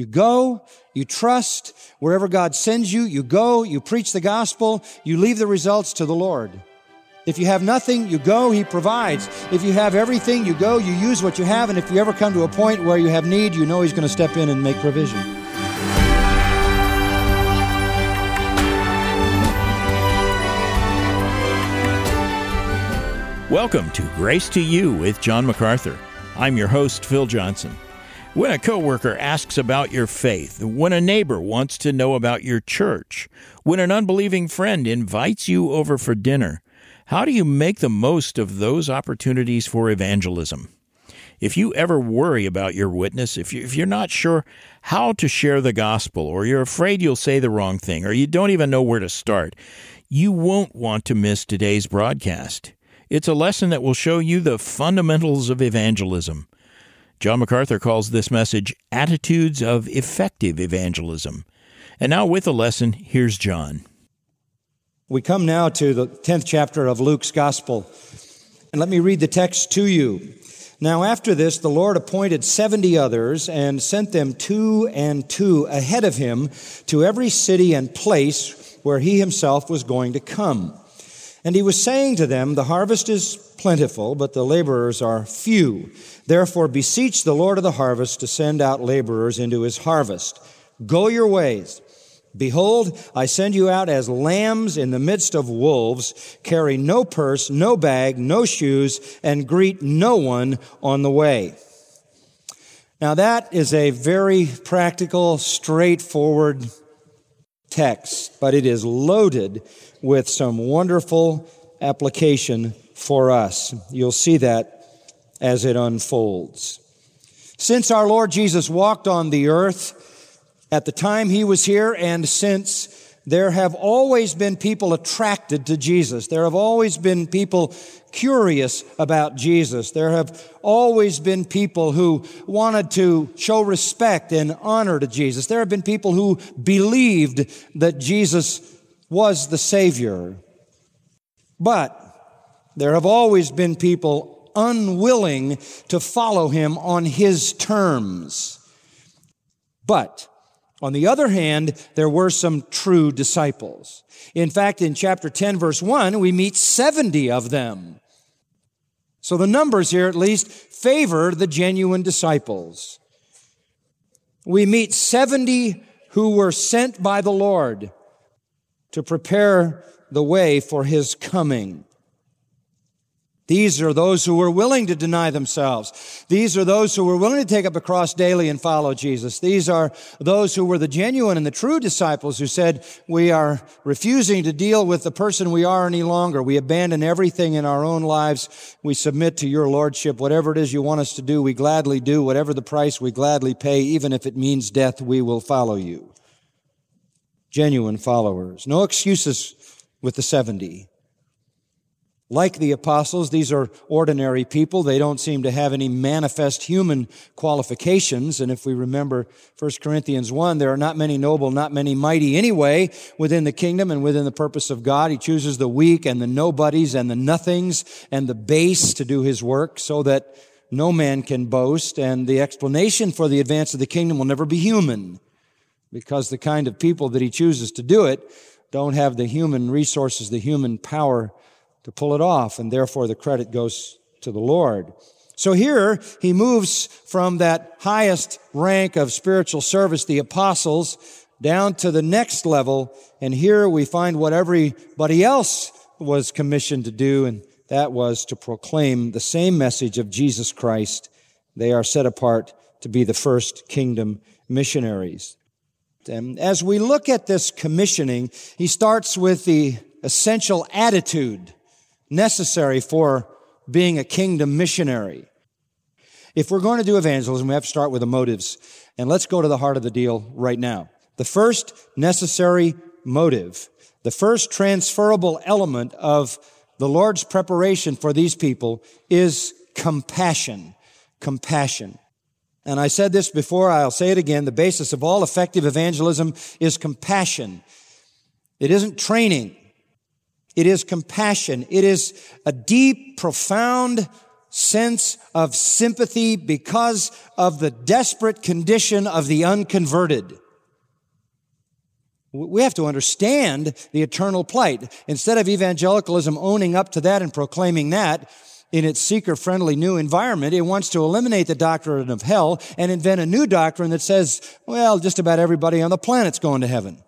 You go, you trust, wherever God sends you, you go, you preach the gospel, you leave the results to the Lord. If you have nothing, you go, He provides. If you have everything, you go, you use what you have, and if you ever come to a point where you have need, you know He's going to step in and make provision. Welcome to Grace to You with John MacArthur. I'm your host, Phil Johnson. When a coworker asks about your faith, when a neighbor wants to know about your church, when an unbelieving friend invites you over for dinner, how do you make the most of those opportunities for evangelism? If you ever worry about your witness, if, you, if you're not sure how to share the gospel, or you're afraid you'll say the wrong thing, or you don't even know where to start, you won't want to miss today's broadcast. It's a lesson that will show you the fundamentals of evangelism. John MacArthur calls this message Attitudes of Effective Evangelism. And now, with a lesson, here's John. We come now to the 10th chapter of Luke's Gospel. And let me read the text to you. Now, after this, the Lord appointed 70 others and sent them two and two ahead of him to every city and place where he himself was going to come. And he was saying to them, The harvest is plentiful, but the laborers are few. Therefore, beseech the Lord of the harvest to send out laborers into his harvest. Go your ways. Behold, I send you out as lambs in the midst of wolves. Carry no purse, no bag, no shoes, and greet no one on the way. Now, that is a very practical, straightforward text, but it is loaded with some wonderful application for us. You'll see that as it unfolds. Since our Lord Jesus walked on the earth at the time he was here, and since there have always been people attracted to Jesus, there have always been people curious about Jesus. There have always been people who wanted to show respect and honor to Jesus. There have been people who believed that Jesus was the Savior. But there have always been people unwilling to follow him on his terms. But on the other hand, there were some true disciples. In fact, in chapter 10, verse 1, we meet 70 of them. So the numbers here at least favor the genuine disciples. We meet 70 who were sent by the Lord to prepare the way for his coming. These are those who were willing to deny themselves. These are those who were willing to take up a cross daily and follow Jesus. These are those who were the genuine and the true disciples who said, we are refusing to deal with the person we are any longer. We abandon everything in our own lives. We submit to your lordship. Whatever it is you want us to do, we gladly do. Whatever the price, we gladly pay. Even if it means death, we will follow you genuine followers. No excuses with the 70. Like the apostles, these are ordinary people. They don't seem to have any manifest human qualifications. And if we remember 1 Corinthians 1, there are not many noble, not many mighty anyway within the kingdom and within the purpose of God. He chooses the weak and the nobodies and the nothings and the base to do his work so that no man can boast. And the explanation for the advance of the kingdom will never be human because the kind of people that he chooses to do it don't have the human resources, the human power to pull it off, and therefore the credit goes to the Lord. So here he moves from that highest rank of spiritual service, the apostles, down to the next level, and here we find what everybody else was commissioned to do, and that was to proclaim the same message of Jesus Christ. They are set apart to be the first kingdom missionaries. And as we look at this commissioning, he starts with the essential attitude necessary for being a kingdom missionary. If we're going to do evangelism, we have to start with the motives. And let's go to the heart of the deal right now. The first necessary motive, the first transferable element of the Lord's preparation for these people is compassion. Compassion. And I said this before, I'll say it again. The basis of all effective evangelism is compassion. It isn't training. It is compassion. It is a deep, profound sense of sympathy because of the desperate condition of the unconverted. We have to understand the eternal plight. Instead of evangelicalism owning up to that and proclaiming that in its seeker friendly new environment, it wants to eliminate the doctrine of hell and invent a new doctrine that says, well, just about everybody on the planet's going to heaven.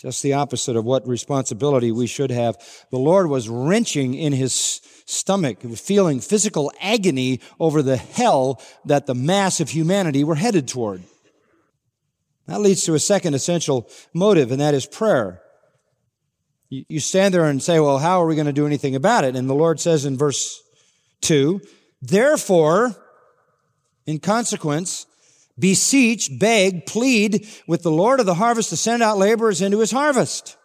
Just the opposite of what responsibility we should have. The Lord was wrenching in his stomach, feeling physical agony over the hell that the mass of humanity were headed toward. That leads to a second essential motive, and that is prayer. You stand there and say, well, how are we going to do anything about it? And the Lord says in verse 2, therefore, in consequence, beseech, beg, plead with the Lord of the harvest to send out laborers into his harvest.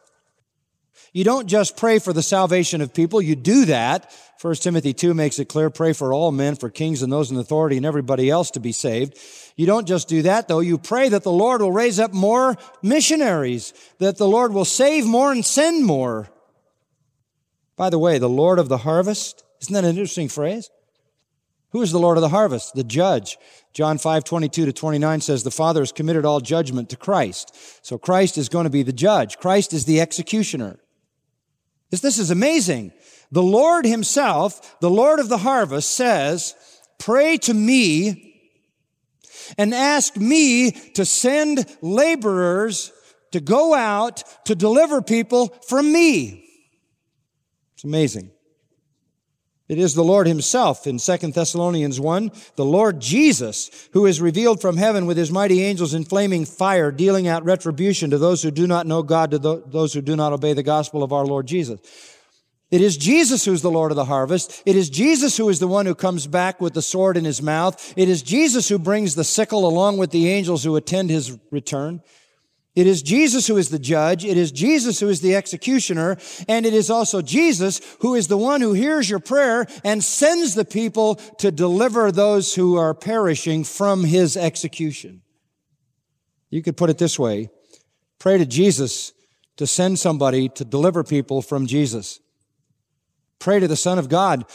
You don't just pray for the salvation of people. You do that. 1 Timothy 2 makes it clear, pray for all men, for kings and those in authority and everybody else to be saved. You don't just do that though. You pray that the Lord will raise up more missionaries, that the Lord will save more and send more. By the way, the Lord of the harvest, isn't that an interesting phrase? Who is the Lord of the harvest? The judge. John 5, 22 to 29 says the Father has committed all judgment to Christ. So Christ is going to be the judge. Christ is the executioner. This, this is amazing. The Lord himself, the Lord of the harvest says, pray to me and ask me to send laborers to go out to deliver people from me. It's amazing. It is the Lord himself in 2 Thessalonians 1, the Lord Jesus, who is revealed from heaven with his mighty angels in flaming fire, dealing out retribution to those who do not know God, to those who do not obey the gospel of our Lord Jesus. It is Jesus who's the Lord of the harvest. It is Jesus who is the one who comes back with the sword in his mouth. It is Jesus who brings the sickle along with the angels who attend his return. It is Jesus who is the judge. It is Jesus who is the executioner. And it is also Jesus who is the one who hears your prayer and sends the people to deliver those who are perishing from his execution. You could put it this way. Pray to Jesus to send somebody to deliver people from Jesus. Pray to the Son of God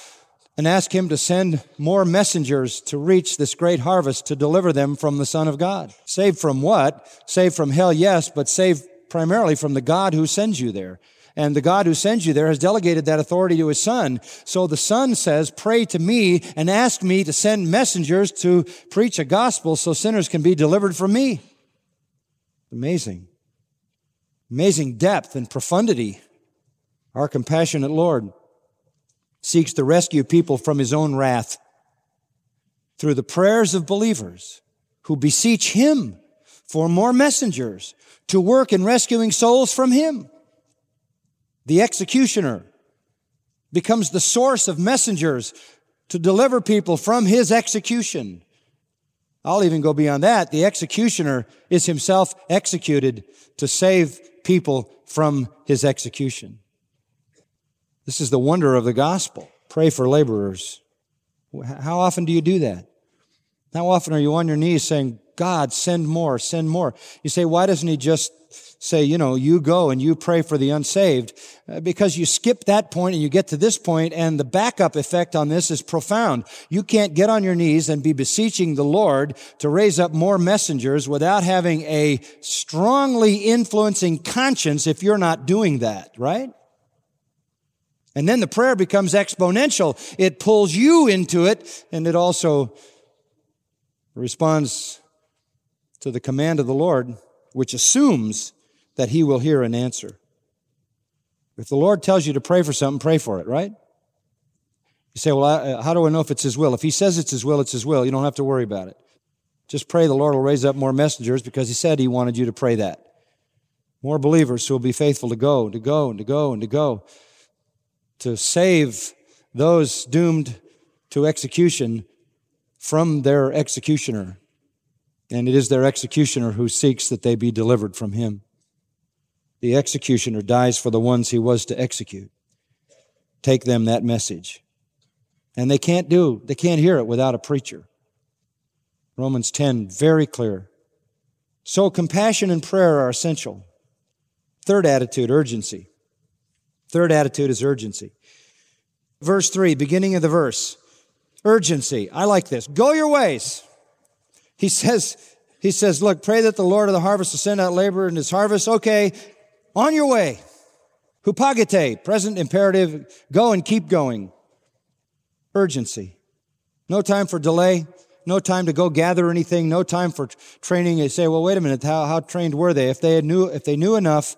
and ask Him to send more messengers to reach this great harvest to deliver them from the Son of God. Saved from what? Saved from hell, yes, but saved primarily from the God who sends you there. And the God who sends you there has delegated that authority to his son. So the son says, pray to me and ask me to send messengers to preach a gospel so sinners can be delivered from me. Amazing. Amazing depth and profundity. Our compassionate Lord seeks to rescue people from his own wrath through the prayers of believers who beseech him for more messengers to work in rescuing souls from him. The executioner becomes the source of messengers to deliver people from his execution. I'll even go beyond that. The executioner is himself executed to save people from his execution. This is the wonder of the gospel. Pray for laborers. How often do you do that? How often are you on your knees saying, God, send more, send more? You say, why doesn't he just say, you know, you go and you pray for the unsaved? Uh, because you skip that point and you get to this point and the backup effect on this is profound. You can't get on your knees and be beseeching the Lord to raise up more messengers without having a strongly influencing conscience if you're not doing that, right? And then the prayer becomes exponential. It pulls you into it and it also responds to the command of the Lord, which assumes that he will hear and answer. If the Lord tells you to pray for something, pray for it, right? You say, well, I, uh, how do I know if it's his will? If he says it's his will, it's his will. You don't have to worry about it. Just pray the Lord will raise up more messengers because he said he wanted you to pray that. More believers who will be faithful to go, and to go, and to go, and to go to save those doomed to execution from their executioner. And it is their executioner who seeks that they be delivered from him. The executioner dies for the ones he was to execute. Take them that message. And they can't do, they can't hear it without a preacher. Romans 10, very clear. So compassion and prayer are essential. Third attitude, urgency. Third attitude is urgency. Verse 3, beginning of the verse. Urgency. I like this. Go your ways. He says, he says, look, pray that the Lord of the harvest will send out labor in his harvest. Okay, on your way. Hupagete, present imperative, go and keep going. Urgency. No time for delay. No time to go gather anything. No time for training. They say, well, wait a minute. How, how trained were they? If they had knew, if they knew enough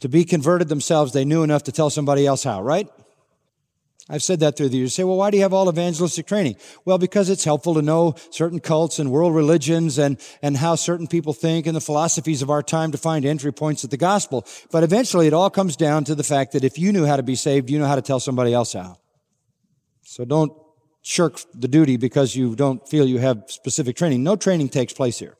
to be converted themselves, they knew enough to tell somebody else how, right? I've said that through the years. You say, well, why do you have all evangelistic training? Well, because it's helpful to know certain cults and world religions and, and how certain people think and the philosophies of our time to find entry points at the gospel. But eventually it all comes down to the fact that if you knew how to be saved, you know how to tell somebody else how. So don't shirk the duty because you don't feel you have specific training. No training takes place here.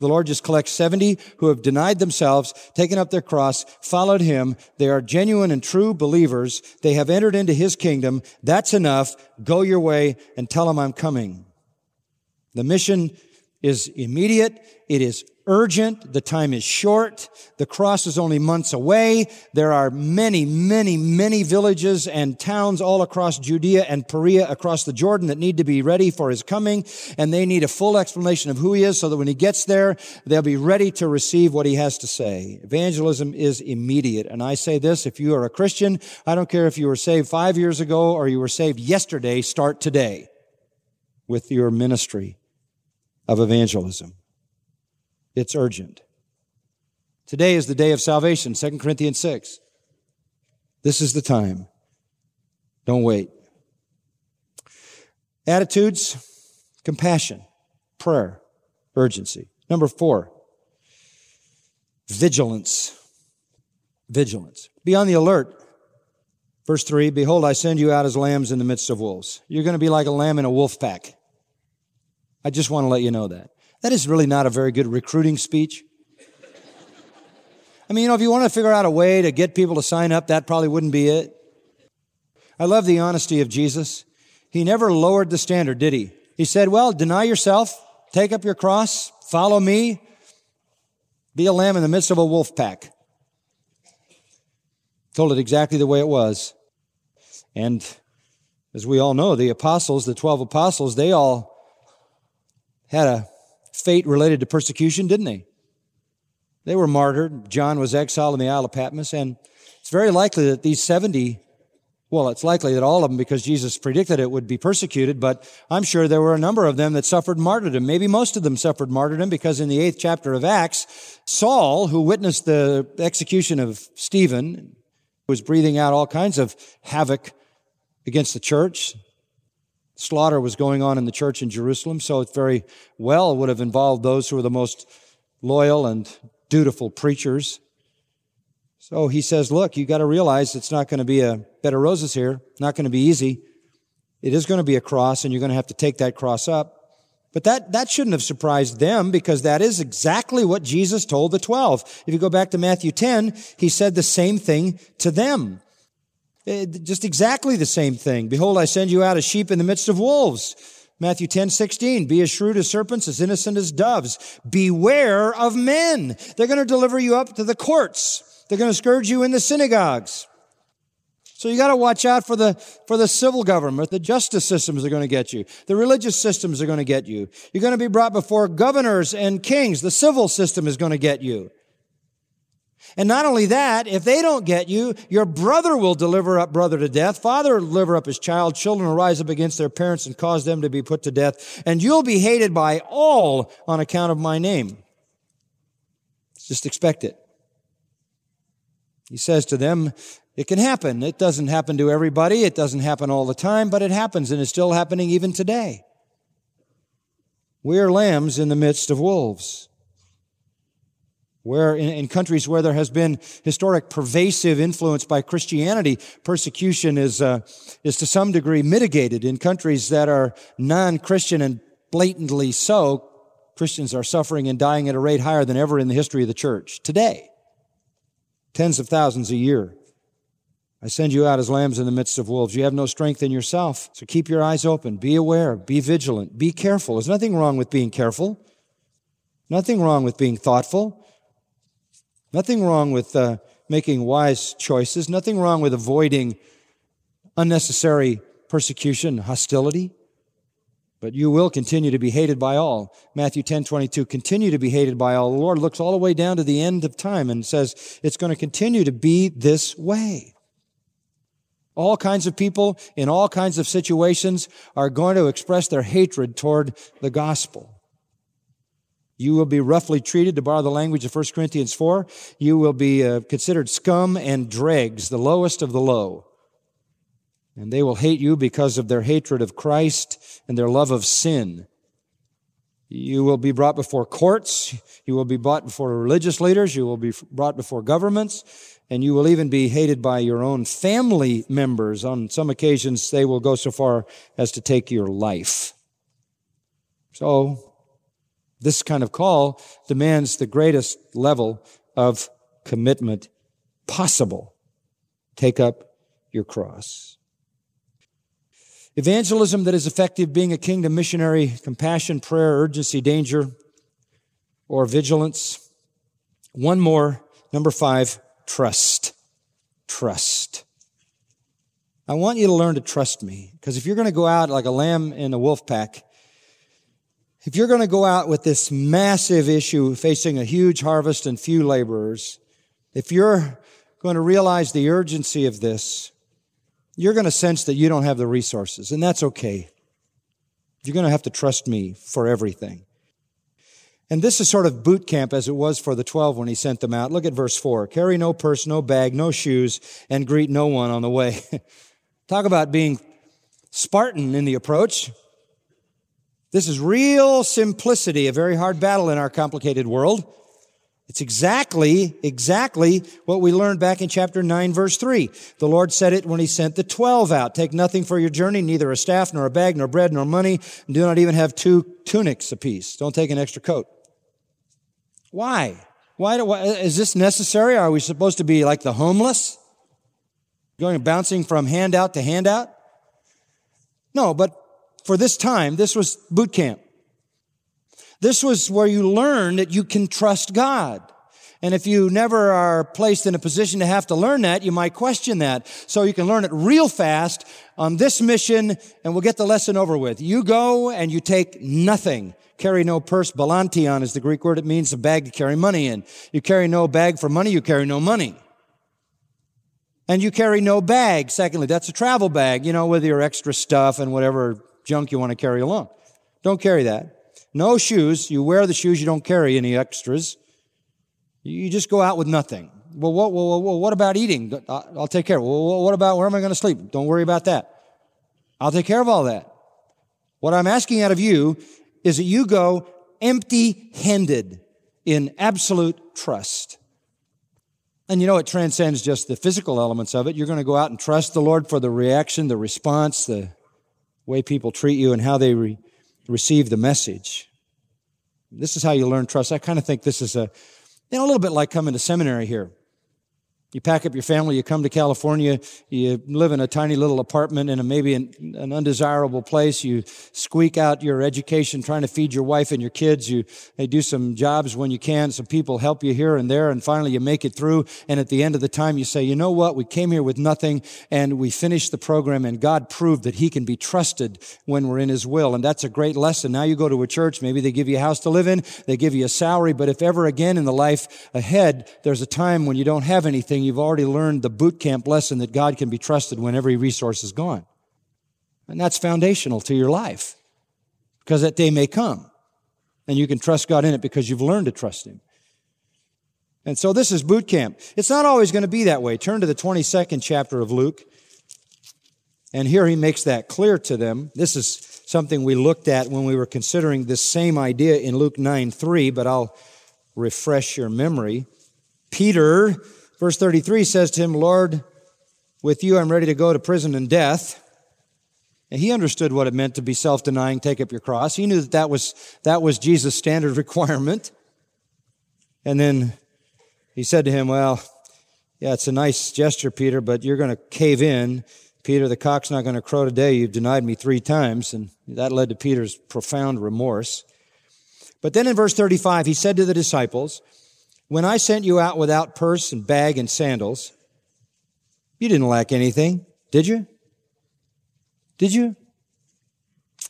The Lord just collects 70 who have denied themselves, taken up their cross, followed Him. They are genuine and true believers. They have entered into His kingdom. That's enough. Go your way and tell them I'm coming. The mission is immediate. It is urgent. The time is short. The cross is only months away. There are many, many, many villages and towns all across Judea and Perea across the Jordan that need to be ready for his coming. And they need a full explanation of who he is so that when he gets there, they'll be ready to receive what he has to say. Evangelism is immediate. And I say this, if you are a Christian, I don't care if you were saved five years ago or you were saved yesterday, start today with your ministry of evangelism. It's urgent. Today is the day of salvation, 2 Corinthians 6. This is the time. Don't wait. Attitudes, compassion, prayer, urgency. Number four, vigilance. Vigilance. Be on the alert. Verse three, behold, I send you out as lambs in the midst of wolves. You're going to be like a lamb in a wolf pack. I just want to let you know that. That is really not a very good recruiting speech. I mean, you know, if you want to figure out a way to get people to sign up, that probably wouldn't be it. I love the honesty of Jesus. He never lowered the standard, did he? He said, well, deny yourself, take up your cross, follow me, be a lamb in the midst of a wolf pack. Told it exactly the way it was. And as we all know, the apostles, the 12 apostles, they all had a fate related to persecution, didn't they? They were martyred. John was exiled in the Isle of Patmos, and it's very likely that these 70, well, it's likely that all of them, because Jesus predicted it, would be persecuted, but I'm sure there were a number of them that suffered martyrdom. Maybe most of them suffered martyrdom because in the eighth chapter of Acts, Saul, who witnessed the execution of Stephen, was breathing out all kinds of havoc against the church, slaughter was going on in the church in Jerusalem, so it very well would have involved those who were the most loyal and dutiful preachers. So he says, look, you got to realize it's not going to be a bed of roses here. Not going to be easy. It is going to be a cross and you're going to have to take that cross up. But that, that shouldn't have surprised them because that is exactly what Jesus told the 12. If you go back to Matthew 10, he said the same thing to them. Eh, just exactly the same thing. Behold, I send you out as sheep in the midst of wolves. Matthew 10, 16. Be as shrewd as serpents, as innocent as doves. Beware of men. They're going to deliver you up to the courts. They're going to scourge you in the synagogues. So you got to watch out for the, for the civil government. The justice systems are going to get you. The religious systems are going to get you. You're going to be brought before governors and kings. The civil system is going to get you. And not only that, if they don't get you, your brother will deliver up brother to death. Father will deliver up his child. Children will rise up against their parents and cause them to be put to death. And you'll be hated by all on account of my name. Just expect it. He says to them, it can happen. It doesn't happen to everybody. It doesn't happen all the time, but it happens and it's still happening even today. We are lambs in the midst of wolves where in, in, countries where there has been historic pervasive influence by Christianity, persecution is, uh, is to some degree mitigated. In countries that are non-Christian and blatantly so, Christians are suffering and dying at a rate higher than ever in the history of the church today. Tens of thousands a year. I send you out as lambs in the midst of wolves. You have no strength in yourself. So keep your eyes open. Be aware. Be vigilant. Be careful. There's nothing wrong with being careful. Nothing wrong with being thoughtful. Nothing wrong with uh, making wise choices. Nothing wrong with avoiding unnecessary persecution, hostility. But you will continue to be hated by all. Matthew 10, 22, continue to be hated by all. The Lord looks all the way down to the end of time and says it's going to continue to be this way. All kinds of people in all kinds of situations are going to express their hatred toward the gospel. You will be roughly treated, to borrow the language of 1 Corinthians 4. You will be uh, considered scum and dregs, the lowest of the low. And they will hate you because of their hatred of Christ and their love of sin. You will be brought before courts. You will be brought before religious leaders. You will be brought before governments. And you will even be hated by your own family members. On some occasions, they will go so far as to take your life. So, this kind of call demands the greatest level of commitment possible. Take up your cross. Evangelism that is effective, being a kingdom missionary, compassion, prayer, urgency, danger, or vigilance. One more, number five, trust. Trust. I want you to learn to trust me, because if you're going to go out like a lamb in a wolf pack, if you're going to go out with this massive issue facing a huge harvest and few laborers, if you're going to realize the urgency of this, you're going to sense that you don't have the resources, and that's okay. You're going to have to trust me for everything. And this is sort of boot camp as it was for the 12 when he sent them out. Look at verse 4. Carry no purse, no bag, no shoes, and greet no one on the way. Talk about being Spartan in the approach. This is real simplicity, a very hard battle in our complicated world. It's exactly, exactly what we learned back in chapter 9, verse 3. The Lord said it when He sent the 12 out. Take nothing for your journey, neither a staff, nor a bag, nor bread, nor money, and do not even have two tunics apiece. Don't take an extra coat. Why? Why, do, why is this necessary? Are we supposed to be like the homeless? Going bouncing from handout to handout? No, but for this time, this was boot camp. This was where you learn that you can trust God. And if you never are placed in a position to have to learn that, you might question that. So you can learn it real fast on this mission and we'll get the lesson over with. You go and you take nothing. Carry no purse. Balantion is the Greek word. It means a bag to carry money in. You carry no bag for money. You carry no money. And you carry no bag. Secondly, that's a travel bag, you know, with your extra stuff and whatever junk you want to carry along. Don't carry that. No shoes. You wear the shoes. You don't carry any extras. You just go out with nothing. Well, what, well, well, what about eating? I'll take care. Well, what about where am I going to sleep? Don't worry about that. I'll take care of all that. What I'm asking out of you is that you go empty handed in absolute trust. And you know, it transcends just the physical elements of it. You're going to go out and trust the Lord for the reaction, the response, the way people treat you, and how they re- receive the message. This is how you learn trust. I kind of think this is a, you know, a little bit like coming to seminary here. You pack up your family, you come to California, you live in a tiny little apartment in a maybe an, an, undesirable place. You squeak out your education trying to feed your wife and your kids. You they do some jobs when you can. Some people help you here and there, and finally you make it through. And at the end of the time, you say, "You know what? We came here with nothing, and we finished the program, and God proved that He can be trusted when we're in His will." And that's a great lesson. Now you go to a church, maybe they give you a house to live in, they give you a salary, but if ever again in the life ahead there's a time when you don't have anything you've already learned the boot camp lesson that God can be trusted when every resource is gone. And that's foundational to your life because that day may come and you can trust God in it because you've learned to trust Him. And so this is boot camp. It's not always going to be that way. Turn to the 22nd chapter of Luke. And here he makes that clear to them. This is something we looked at when we were considering this same idea in Luke 9 3, but I'll refresh your memory. Peter Verse 33 says to him, Lord, with you I'm ready to go to prison and death. And he understood what it meant to be self-denying, take up your cross. He knew that that was, that was Jesus' standard requirement. And then he said to him, well, yeah, it's a nice gesture, Peter, but you're going to cave in. Peter, the cock's not going to crow today. You've denied me three times. And that led to Peter's profound remorse. But then in verse 35, he said to the disciples, when I sent you out without purse and bag and sandals, you didn't lack anything, did you? Did you?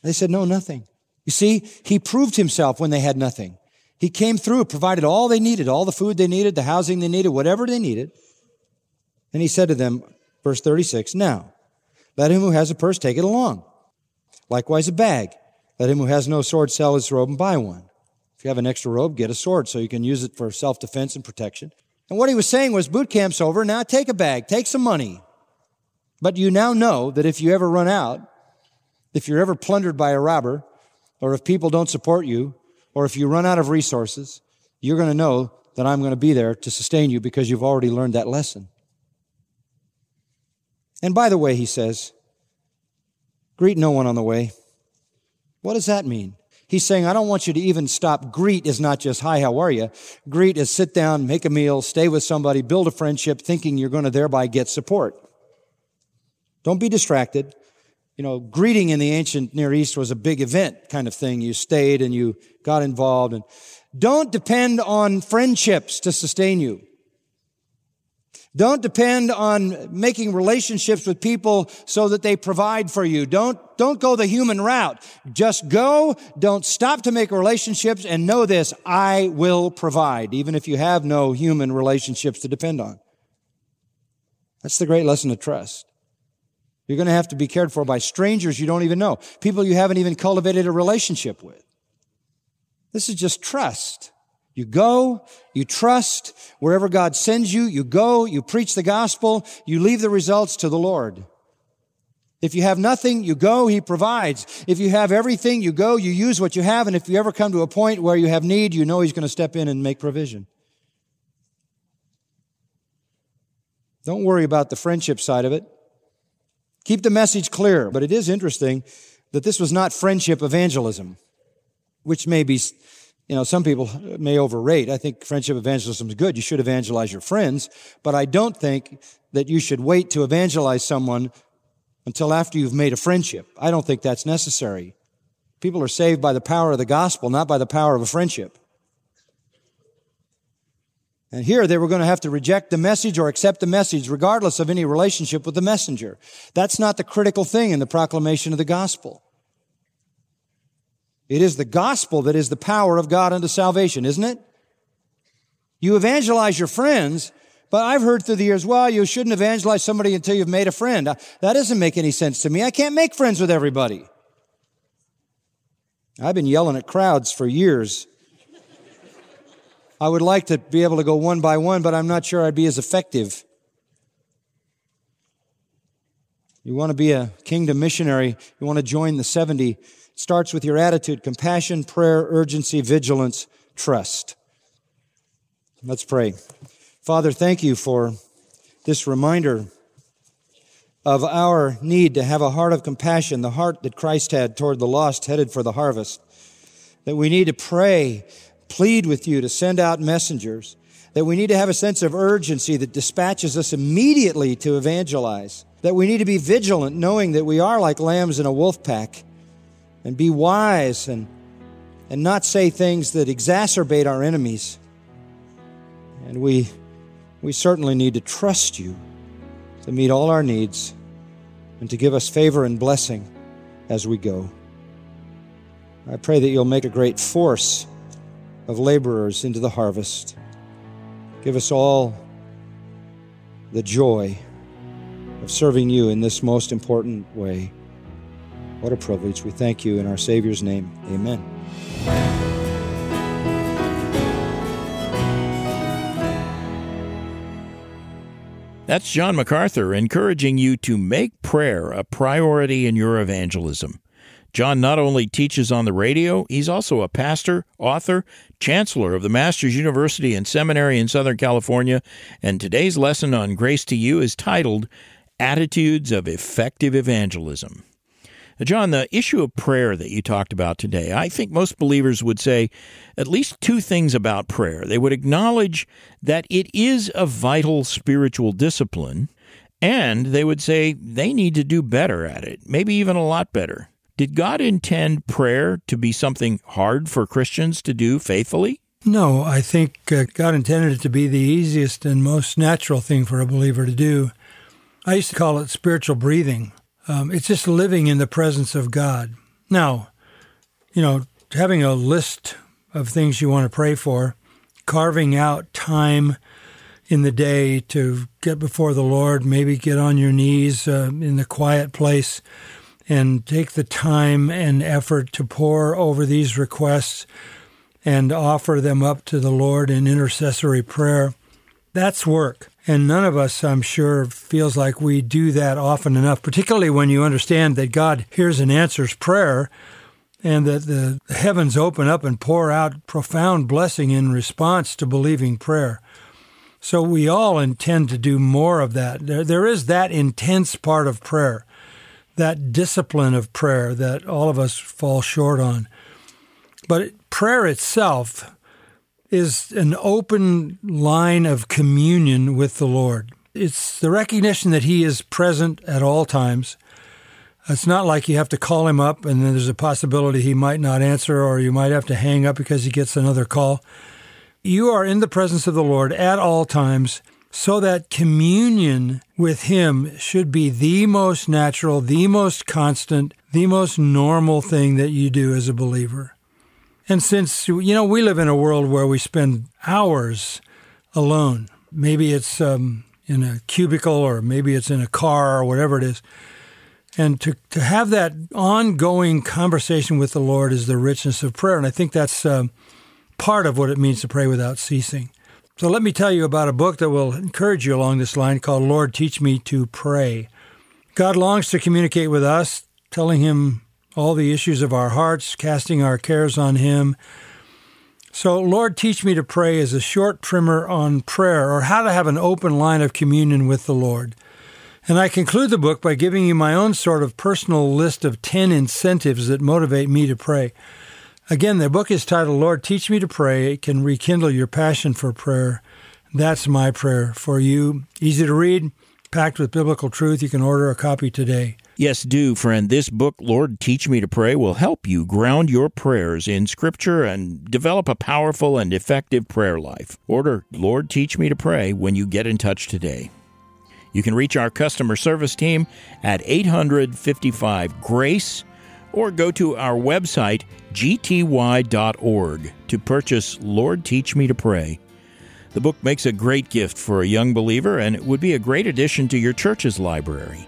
They said, No, nothing. You see, he proved himself when they had nothing. He came through, provided all they needed, all the food they needed, the housing they needed, whatever they needed. And he said to them, verse 36, Now, let him who has a purse take it along. Likewise, a bag. Let him who has no sword sell his robe and buy one. If you have an extra robe, get a sword so you can use it for self defense and protection. And what he was saying was, boot camp's over. Now take a bag, take some money. But you now know that if you ever run out, if you're ever plundered by a robber, or if people don't support you, or if you run out of resources, you're going to know that I'm going to be there to sustain you because you've already learned that lesson. And by the way, he says, greet no one on the way. What does that mean? He's saying, I don't want you to even stop. Greet is not just, hi, how are you? Greet is sit down, make a meal, stay with somebody, build a friendship, thinking you're going to thereby get support. Don't be distracted. You know, greeting in the ancient Near East was a big event kind of thing. You stayed and you got involved and don't depend on friendships to sustain you. Don't depend on making relationships with people so that they provide for you. Don't, don't go the human route. Just go. Don't stop to make relationships and know this. I will provide, even if you have no human relationships to depend on. That's the great lesson of trust. You're going to have to be cared for by strangers you don't even know, people you haven't even cultivated a relationship with. This is just trust. You go, you trust wherever God sends you, you go, you preach the gospel, you leave the results to the Lord. If you have nothing, you go, He provides. If you have everything, you go, you use what you have, and if you ever come to a point where you have need, you know He's going to step in and make provision. Don't worry about the friendship side of it. Keep the message clear, but it is interesting that this was not friendship evangelism, which may be you know, some people may overrate. I think friendship evangelism is good. You should evangelize your friends, but I don't think that you should wait to evangelize someone until after you've made a friendship. I don't think that's necessary. People are saved by the power of the gospel, not by the power of a friendship. And here they were going to have to reject the message or accept the message regardless of any relationship with the messenger. That's not the critical thing in the proclamation of the gospel. It is the gospel that is the power of God unto salvation, isn't it? You evangelize your friends, but I've heard through the years, well, you shouldn't evangelize somebody until you've made a friend. Uh, that doesn't make any sense to me. I can't make friends with everybody. I've been yelling at crowds for years. I would like to be able to go one by one, but I'm not sure I'd be as effective. You want to be a kingdom missionary, you want to join the 70 starts with your attitude compassion, prayer, urgency, vigilance, trust. Let's pray. Father, thank you for this reminder of our need to have a heart of compassion, the heart that Christ had toward the lost headed for the harvest. That we need to pray, plead with you to send out messengers. That we need to have a sense of urgency that dispatches us immediately to evangelize. That we need to be vigilant, knowing that we are like lambs in a wolf pack and be wise and, and not say things that exacerbate our enemies. And we, we certainly need to trust you to meet all our needs and to give us favor and blessing as we go. I pray that you'll make a great force of laborers into the harvest. Give us all the joy of serving you in this most important way. What a privilege. We thank you in our Savior's name. Amen. That's John MacArthur encouraging you to make prayer a priority in your evangelism. John not only teaches on the radio, he's also a pastor, author, chancellor of the Masters University and Seminary in Southern California, and today's lesson on Grace to You is titled Attitudes of Effective Evangelism. John, the issue of prayer that you talked about today, I think most believers would say at least two things about prayer. They would acknowledge that it is a vital spiritual discipline, and they would say they need to do better at it, maybe even a lot better. Did God intend prayer to be something hard for Christians to do faithfully? No, I think uh, God intended it to be the easiest and most natural thing for a believer to do. I used to call it spiritual breathing. Um, it's just living in the presence of God. Now, you know, having a list of things you want to pray for, carving out time in the day to get before the Lord, maybe get on your knees uh, in the quiet place and take the time and effort to pore over these requests and offer them up to the Lord in intercessory prayer. That's work. And none of us, I'm sure, feels like we do that often enough, particularly when you understand that God hears and answers prayer and that the heavens open up and pour out profound blessing in response to believing prayer. So we all intend to do more of that. There, there is that intense part of prayer, that discipline of prayer that all of us fall short on. But prayer itself is an open line of communion with the Lord. It's the recognition that He is present at all times. It's not like you have to call Him up and then there's a possibility He might not answer or you might have to hang up because He gets another call. You are in the presence of the Lord at all times so that communion with Him should be the most natural, the most constant, the most normal thing that you do as a believer. And since, you know, we live in a world where we spend hours alone, maybe it's um, in a cubicle or maybe it's in a car or whatever it is. And to, to have that ongoing conversation with the Lord is the richness of prayer. And I think that's uh, part of what it means to pray without ceasing. So let me tell you about a book that will encourage you along this line called Lord, Teach Me to Pray. God longs to communicate with us, telling Him all the issues of our hearts, casting our cares on Him. So, Lord, teach me to pray is a short primer on prayer or how to have an open line of communion with the Lord. And I conclude the book by giving you my own sort of personal list of 10 incentives that motivate me to pray. Again, the book is titled Lord, Teach Me to Pray. It can rekindle your passion for prayer. That's my prayer for you. Easy to read, packed with biblical truth. You can order a copy today. Yes, do, friend. This book, Lord, Teach Me to Pray, will help you ground your prayers in Scripture and develop a powerful and effective prayer life. Order Lord, Teach Me to Pray when you get in touch today. You can reach our customer service team at 855 GRACE or go to our website, gty.org, to purchase Lord, Teach Me to Pray. The book makes a great gift for a young believer and it would be a great addition to your church's library.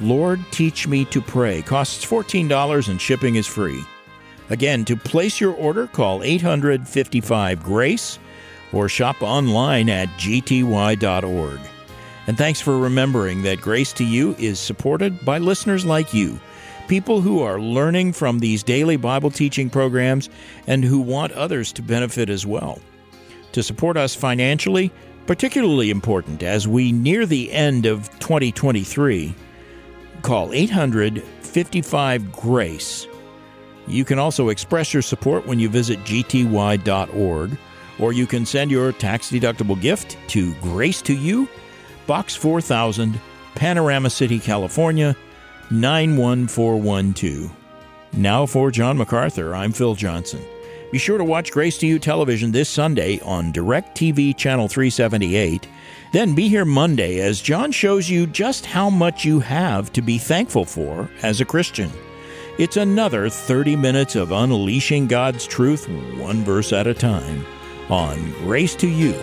Lord, Teach Me to Pray costs $14 and shipping is free. Again, to place your order, call 855 GRACE or shop online at gty.org. And thanks for remembering that Grace to You is supported by listeners like you, people who are learning from these daily Bible teaching programs and who want others to benefit as well. To support us financially, particularly important as we near the end of 2023, call 800 55 GRACE. You can also express your support when you visit gty.org, or you can send your tax deductible gift to Grace to You, Box 4000, Panorama City, California 91412. Now for John MacArthur, I'm Phil Johnson. Be sure to watch Grace to You television this Sunday on DirecTV Channel 378 then be here Monday as John shows you just how much you have to be thankful for as a Christian. It's another 30 minutes of unleashing God's truth one verse at a time on Grace to You